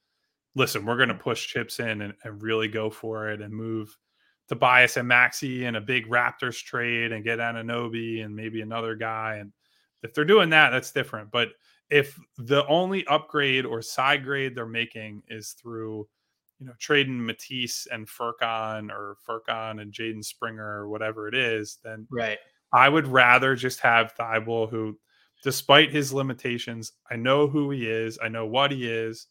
Speaker 3: listen, we're going to push chips in and, and really go for it and move Tobias and Maxey in a big Raptors trade and get Anunoby and maybe another guy. And if they're doing that, that's different. But if the only upgrade or side grade they're making is through, you know, trading Matisse and Furkan or Furkan and Jaden Springer or whatever it is, then
Speaker 2: right.
Speaker 3: I would rather just have Thybulle who, despite his limitations, I know who he is, I know what he is.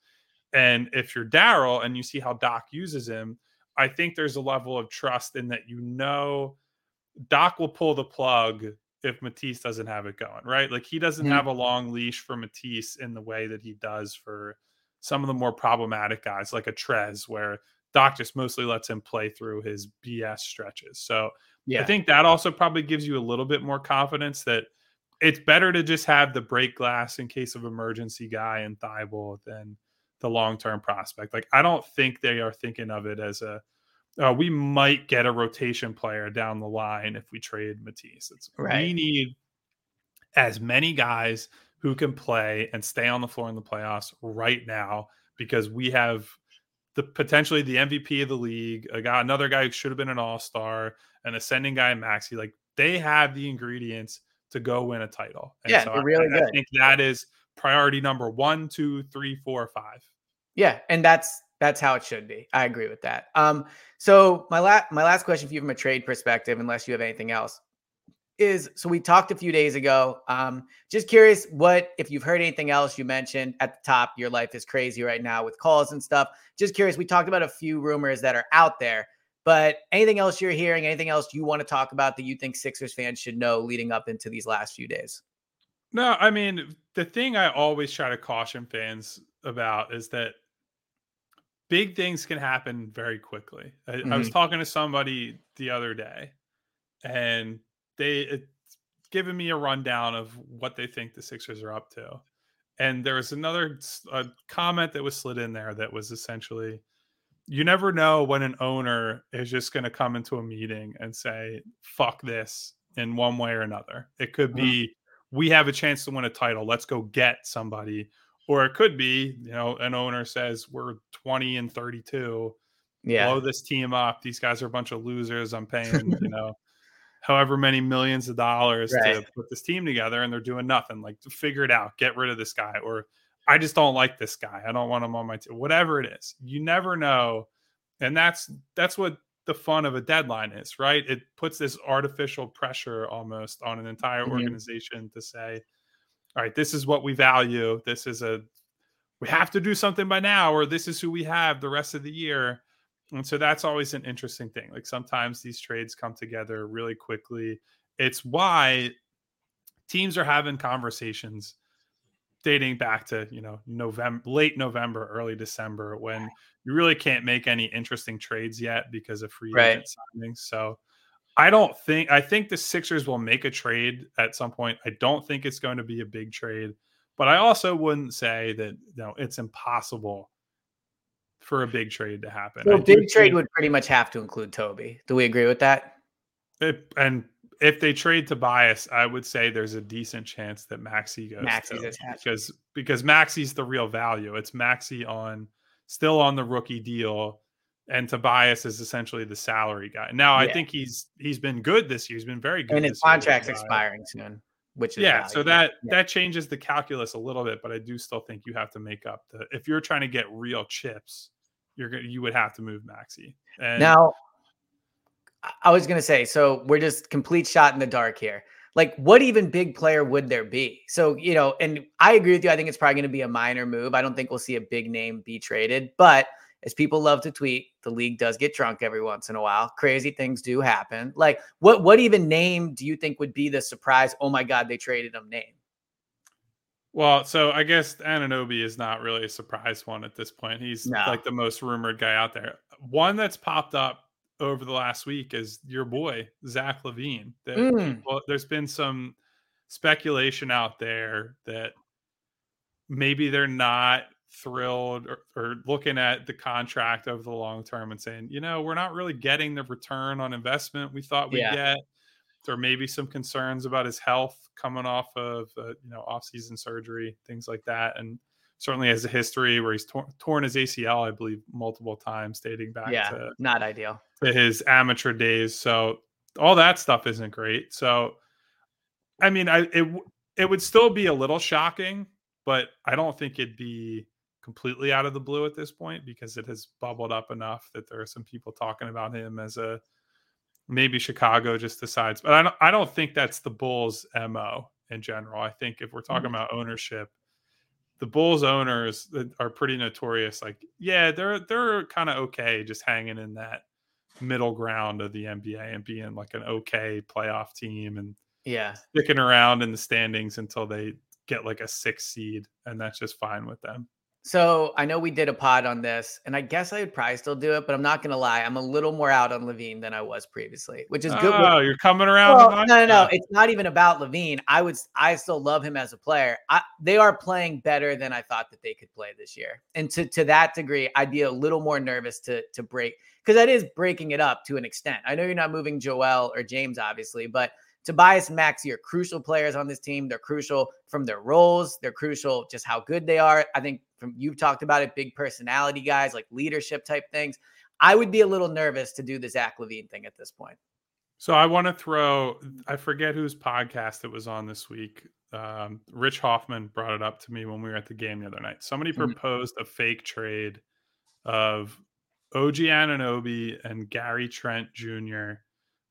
Speaker 3: And if you're Daryl and you see how Doc uses him, I think there's a level of trust in that you know Doc will pull the plug if Matisse doesn't have it going, right? Like he doesn't mm-hmm. have a long leash for Matisse in the way that he does for some of the more problematic guys like a Trez, where Doc just mostly lets him play through his BS stretches. So yeah. I think that also probably gives you a little bit more confidence that it's better to just have the break glass in case of emergency guy and Thybulle than the long term prospect. Like I don't think they are thinking of it as a uh, we might get a rotation player down the line if we trade Matisse. It's, right. We need as many guys who can play and stay on the floor in the playoffs right now because we have the potentially the MVP of the league, a guy, another guy who should have been an all star, an ascending guy, Maxey. Like they have the ingredients to go win a title.
Speaker 2: And yeah, so I, really I,
Speaker 3: I think that is priority number one, two, three, four, five.
Speaker 2: Yeah, and that's that's how it should be. I agree with that. Um, so my last my last question for you from a trade perspective, unless you have anything else, is so we talked a few days ago. Um, just curious what if you've heard anything else you mentioned at the top. Your life is crazy right now with calls and stuff. Just curious. We talked about a few rumors that are out there, but anything else you're hearing? Anything else you want to talk about that you think Sixers fans should know leading up into these last few days?
Speaker 3: No, I mean, the thing I always try to caution fans about is that big things can happen very quickly. I, mm-hmm. I was mm-hmm. talking to somebody the other day and they given me a rundown of what they think the Sixers are up to. And there was another a comment that was slid in there that was essentially you never know when an owner is just going to come into a meeting and say fuck this in one way or another. It could mm-hmm. be we have a chance to win a title. Let's go get somebody. Or it could be, you know, an owner says we're 20 and 32. Yeah. Blow this team up. These guys are a bunch of losers. I'm paying, you know, however many millions of dollars right. to put this team together and they're doing nothing. Like figure it out. Get rid of this guy. Or I just don't like this guy. I don't want him on my team. Whatever it is. You never know. And that's that's what the fun of a deadline is, right? It puts this artificial pressure almost on an entire mm-hmm. organization to say, all right, this is what we value. This is a, we have to do something by now, or this is who we have the rest of the year. And so that's always an interesting thing. Like sometimes these trades come together really quickly. It's why teams are having conversations dating back to you know November, late November, early December, when you really can't make any interesting trades yet because of free right. agent signings. So I don't think I think the Sixers will make a trade at some point. I don't think it's going to be a big trade, but I also wouldn't say that you know it's impossible for a big trade to happen.
Speaker 2: A big trade would pretty much have to include Toby. Do we agree with that?
Speaker 3: It, and if they trade Tobias, I would say there's a decent chance that Maxey goes to, because because Maxey's the real value. It's Maxey on still on the rookie deal, and Tobias is essentially the salary guy. Now yeah. I think he's he's been good this year. He's been very good.
Speaker 2: And his contract's expiring soon, which is
Speaker 3: yeah. So that yeah. that changes the calculus a little bit, but I do still think you have to make up the if you're trying to get real chips, you're gonna you would have to move Maxey.
Speaker 2: And now I was gonna say, so we're just complete shot in the dark here. Like, what even big player would there be? So, you know, and I agree with you. I think it's probably going to be a minor move. I don't think we'll see a big name be traded. But as people love to tweet, the league does get drunk every once in a while. Crazy things do happen. Like, what what even name do you think would be the surprise? Oh my God, they traded him name.
Speaker 3: Well, so I guess Anunoby is not really a surprise one at this point. He's no. like the most rumored guy out there. One that's popped up over the last week is your boy Zach LaVine. That mm. people, there's been some speculation out there that maybe they're not thrilled or, or, looking at the contract over the long term and saying, you know, we're not really getting the return on investment we thought we'd yeah. get. There may be some concerns about his health coming off of uh, you know off-season surgery, things like that, and certainly has a history where he's tor- torn his ACL, I believe, multiple times, dating back
Speaker 2: yeah,
Speaker 3: to
Speaker 2: not ideal
Speaker 3: to his amateur days. So all that stuff isn't great. So, I mean, I it it would still be a little shocking, but I don't think it'd be completely out of the blue at this point because it has bubbled up enough that there are some people talking about him as a maybe Chicago just decides. But I don't I don't think that's the Bulls mo in general. I think if we're talking mm-hmm. about ownership the Bulls owners are pretty notorious. Like, yeah, they're they're kind of okay, just hanging in that middle ground of the NBA and being like an okay playoff team and
Speaker 2: yeah,
Speaker 3: sticking around in the standings until they get like a six seed, and that's just fine with them.
Speaker 2: So I know we did a pod on this, and I guess I would probably still do it, but I'm not gonna lie, I'm a little more out on LaVine than I was previously, which is good.
Speaker 3: Oh, you're coming around.
Speaker 2: Well, no, no, no. It's not even about LaVine. I would, I still love him as a player. I, they are playing better than I thought that they could play this year, and to to that degree, I'd be a little more nervous to to break because that is breaking it up to an extent. I know you're not moving Joel or James, obviously, but Tobias and Maxey are crucial players on this team. They're crucial from their roles. They're crucial just how good they are. I think from you've talked about it, big personality guys, like leadership type things. I would be a little nervous to do the Zach LaVine thing at this point.
Speaker 3: So I want to throw, I forget whose podcast it was on this week. Um, Rich Hoffman brought it up to me when we were at the game the other night. Somebody mm-hmm. proposed a fake trade of OG Anunoby and Gary Trent Jr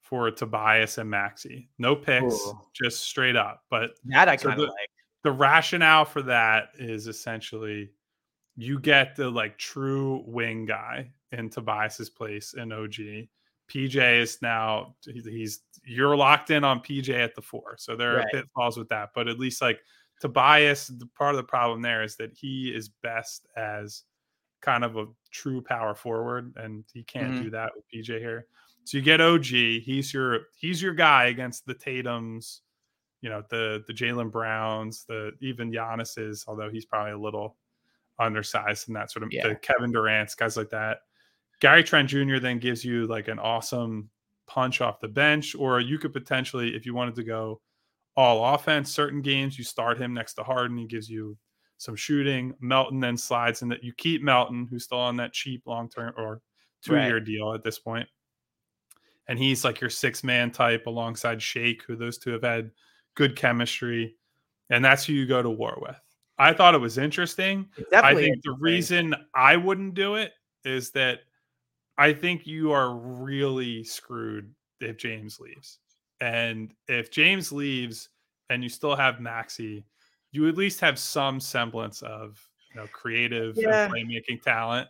Speaker 3: for Tobias and Maxey. No picks, Ooh. just straight up. But
Speaker 2: that I kind of like.
Speaker 3: The rationale for that is essentially you get the like true wing guy in Tobias's place in OG. PJ is now he's you're locked in on PJ at the four, so there are right. pitfalls with that. But at least like Tobias, the part of the problem there is that he is best as kind of a true power forward, and he can't mm-hmm. do that with PJ here. So you get OG. He's your he's your guy against the Tatum's, you know, the the Jalen Browns, the even Giannis's, although he's probably a little undersized and that sort of yeah. the Kevin Durant's, guys like that. Gary Trent Jr. then gives you like an awesome punch off the bench, or you could potentially, if you wanted to go all offense, certain games you start him next to Harden. He gives you some shooting. Melton then slides in that you keep Melton, who's still on that cheap long term or two year right. deal at this point and he's like your six man type alongside Shake, who those two have had good chemistry, and that's who you go to war with. I thought it was interesting. I think the reason I wouldn't do it is that I think you are really screwed if James leaves. And if James leaves and you still have Maxey, you at least have some semblance of you know creative yeah. playmaking talent.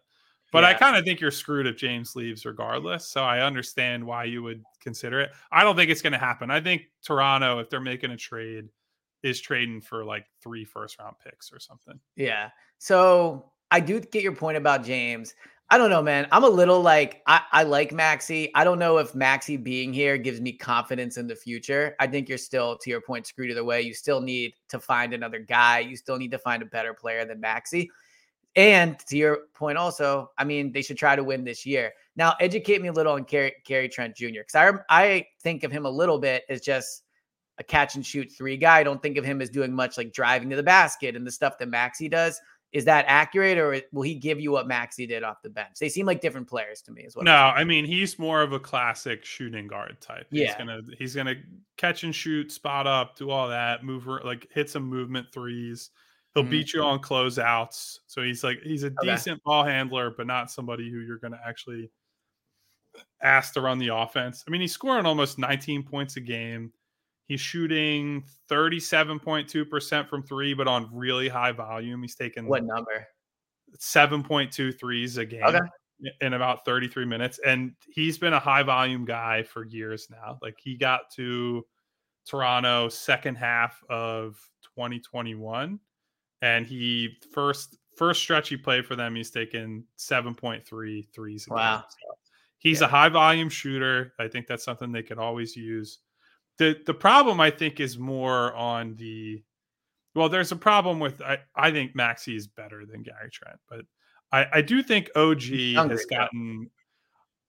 Speaker 3: But yeah. I kind of think you're screwed if James leaves regardless. So I understand why you would consider it. I don't think it's going to happen. I think Toronto, if they're making a trade, is trading for like three first round picks or something.
Speaker 2: Yeah. So I do get your point about James. I don't know, man. I'm a little like I, I like Maxey. I don't know if Maxey being here gives me confidence in the future. I think you're still, to your point, screwed either way. You still need to find another guy. You still need to find a better player than Maxey. And to your point, also, I mean, they should try to win this year. Now, educate me a little on Gary Trent Jr. because I I think of him a little bit as just a catch and shoot three guy. I don't think of him as doing much like driving to the basket and the stuff that Maxey does. Is that accurate, or will he give you what Maxey did off the bench? They seem like different players to me as well.
Speaker 3: No, I mean he's more of a classic shooting guard type.
Speaker 2: Yeah.
Speaker 3: He's gonna he's gonna catch and shoot, spot up, do all that, move like hit some movement threes. He'll mm-hmm. beat you on closeouts. So he's like he's a okay. decent ball handler, but not somebody who you're gonna actually ask to run the offense. I mean, he's scoring almost 19 points a game. He's shooting 37.2% from three, but on really high volume. He's taking
Speaker 2: what number?
Speaker 3: 7.2 threes a game okay. in about 33 minutes. And he's been a high volume guy for years now. Like he got to Toronto second half of 2021. And he first first stretch he played for them, he's taken 7.3 threes.
Speaker 2: wow.
Speaker 3: So he's yeah. a high volume shooter. I think that's something they could always use the the problem I think is more on the well, there's a problem with I, I think Maxey is better than Gary Trent, but I, I do think OG has gotten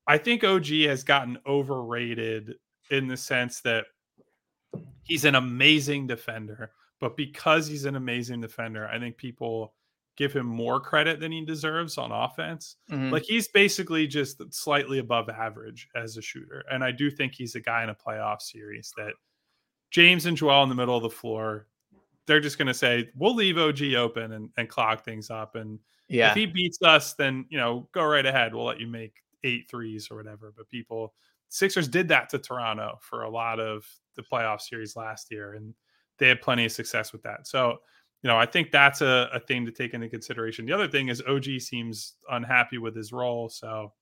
Speaker 3: I think OG has gotten overrated in the sense that he's an amazing defender, but because he's an amazing defender, I think people give him more credit than he deserves on offense. Mm-hmm. Like he's basically just slightly above average as a shooter. And I do think he's a guy in a playoff series that James and Joel in the middle of the floor, they're just going to say, we'll leave OG open and, and clog things up. And yeah. if he beats us, then, you know, go right ahead. We'll let you make eight threes or whatever. But people, Sixers did that to Toronto for a lot of the playoff series last year. And they had plenty of success with that. So, you know, I think that's a, a thing to take into consideration. The other thing is OG seems unhappy with his role, so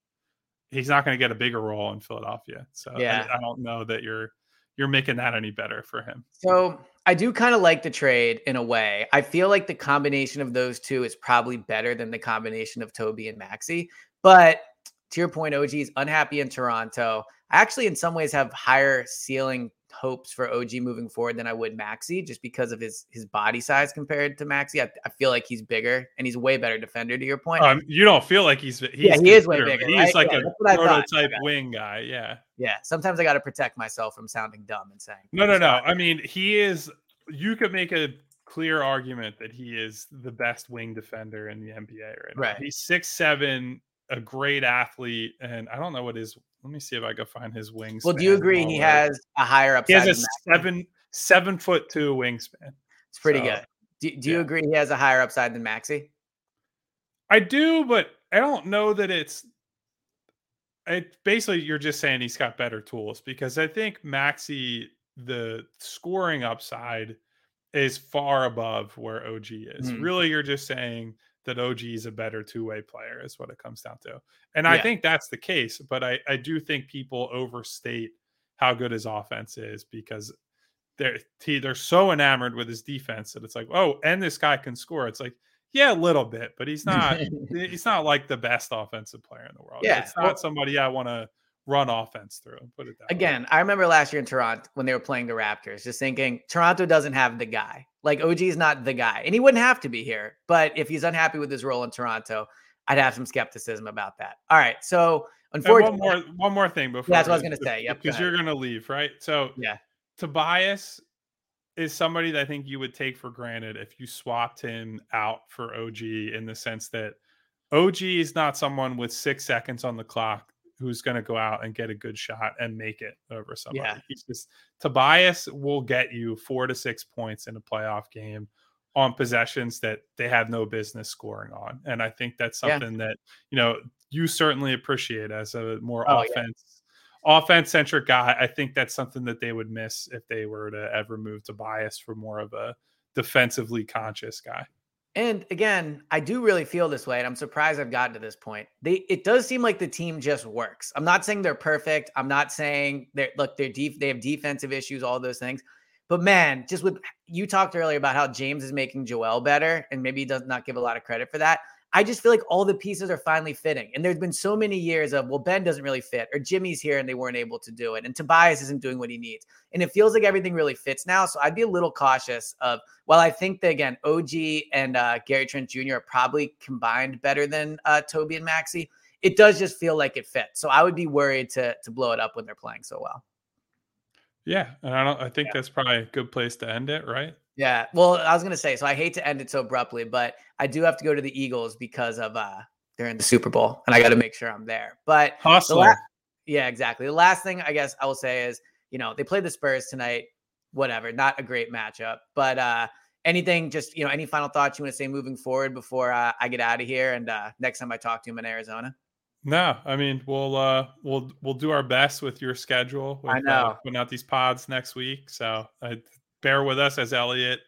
Speaker 3: he's not going to get a bigger role in Philadelphia. So yeah, I, I, don't know that you're you're making that any better for him.
Speaker 2: So I do kind of like the trade in a way. I feel like the combination of those two is probably better than the combination of Toby and Maxey. But to your point, OG is unhappy in Toronto. I actually, in some ways, have higher ceiling hopes for OG moving forward than I would Maxey just because of his his body size compared to Maxey. I, I feel like he's bigger and he's way better defender. To your point,
Speaker 3: um, you don't feel like he's, he's
Speaker 2: yeah, he is way bigger.
Speaker 3: He's right? like yeah, a prototype wing guy. Yeah,
Speaker 2: yeah. Sometimes I got to protect myself from sounding dumb and saying
Speaker 3: no, no, no. I mean, he is. You could make a clear argument that he is the best wing defender in the NBA right now.
Speaker 2: Right.
Speaker 3: He's six seven, a great athlete, and I don't know what his let me see if I can find his wings.
Speaker 2: Well, do you agree he has a higher upside?
Speaker 3: He has a seven seven foot two wingspan.
Speaker 2: It's pretty so, good. Do, do you agree he has a higher upside than Maxey?
Speaker 3: I do, but I don't know that it's. It basically you're just saying he's got better tools because I think Maxey the scoring upside is far above where OG is. Mm. Really, you're just saying that OG is a better two way player, is what it comes down to. And yeah. I think that's the case, but I, I do think people overstate how good his offense is because they're he, they're so enamored with his defense that it's like, oh, and this guy can score. It's like, yeah, a little bit, but he's not he's not like the best offensive player in the world. Yeah, it's not well, somebody I want to run offense through. Put it that
Speaker 2: again.
Speaker 3: Way.
Speaker 2: I remember last year in Toronto when they were playing the Raptors, just thinking Toronto doesn't have the guy. Like OG is not the guy, and he wouldn't have to be here. But if he's unhappy with his role in Toronto, I'd have some skepticism about that. All right, so unfortunately,
Speaker 3: one more one more thing before.
Speaker 2: Yeah, that's what I was going to say. Yep,
Speaker 3: because you're going to leave, right? So
Speaker 2: yeah,
Speaker 3: Tobias is somebody that I think you would take for granted if you swapped him out for OG in the sense that OG is not someone with six seconds on the clock who's going to go out and get a good shot and make it over somebody. Yeah. He's just Tobias will get you four to six points in a playoff game on possessions that they have no business scoring on. And I think that's something yeah. that, you know, you certainly appreciate as a more oh, offense yeah. offense centric guy. I think that's something that they would miss if they were to ever move Tobias for more of a defensively conscious guy.
Speaker 2: And again, I do really feel this way, and I'm surprised I've gotten to this point. They it does seem like the team just works. I'm not saying they're perfect. I'm not saying they're look, they're deep, they have defensive issues, all those things. But man, just with you talked earlier about how James is making Joel better, and maybe he does not give a lot of credit for that. I just feel like all the pieces are finally fitting. And there's been so many years of, well, Ben doesn't really fit, or Jimmy's here and they weren't able to do it, and Tobias isn't doing what he needs. And it feels like everything really fits now. So I'd be a little cautious of, well, I think that again, OG and uh, Gary Trent Jr. are probably combined better than uh, Toby and Maxey. It does just feel like it fits. So I would be worried to to blow it up when they're playing so well.
Speaker 3: Yeah, and I don't. I think yeah. that's probably a good place to end it, right?
Speaker 2: Yeah. Well, I was gonna say, so I hate to end it so abruptly, but I do have to go to the Eagles because of uh they're in the Super Bowl, and I got to make sure I'm there. But
Speaker 3: la-
Speaker 2: yeah, exactly. The last thing I guess I will say is, you know, they played the Spurs tonight. Whatever, not a great matchup, but uh anything just you know any final thoughts you want to say moving forward before uh, i get out of here and uh, next time i talk to him in arizona
Speaker 3: no, I mean we'll uh we'll we'll do our best with your schedule. With,
Speaker 2: I know uh,
Speaker 3: putting out these pods next week, so uh, bear with us as Eliot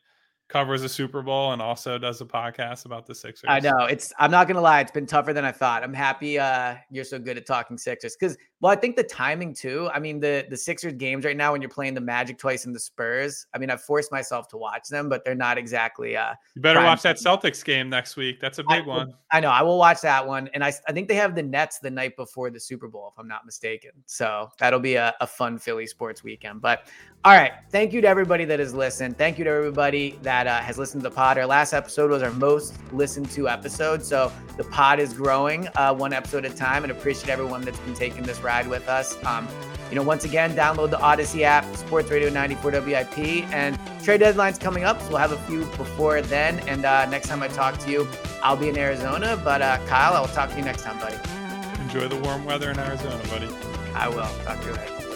Speaker 3: covers a Super Bowl and also does a podcast about the Sixers.
Speaker 2: I know it's. I'm not gonna lie, it's been tougher than I thought. I'm happy uh, you're so good at talking Sixers because, well, I think the timing too. I mean, the the Sixers games right now when you're playing the Magic twice and the Spurs. I mean, I've forced myself to watch them, but they're not exactly. Uh,
Speaker 3: you better watch that Celtics game next week. That's a big
Speaker 2: I,
Speaker 3: one.
Speaker 2: I know. I will watch that one, and I I think they have the Nets the night before the Super Bowl, if I'm not mistaken. So that'll be a, a fun Philly sports weekend. But all right. Thank you to everybody that has listened. Thank you to everybody that uh, has listened to the pod. Our last episode was our most listened to episode. So the pod is growing uh, one episode at a time and appreciate everyone that's been taking this ride with us. Um, you know, once again, download the Audacy app, Sports Radio 94 WIP, and trade deadline's coming up. So we'll have a few before then. And uh, next time I talk to you, I'll be in Arizona. But uh, Kyle, I will talk to you next time, buddy.
Speaker 3: Enjoy the warm weather in Arizona, buddy.
Speaker 2: I will. Talk to you later.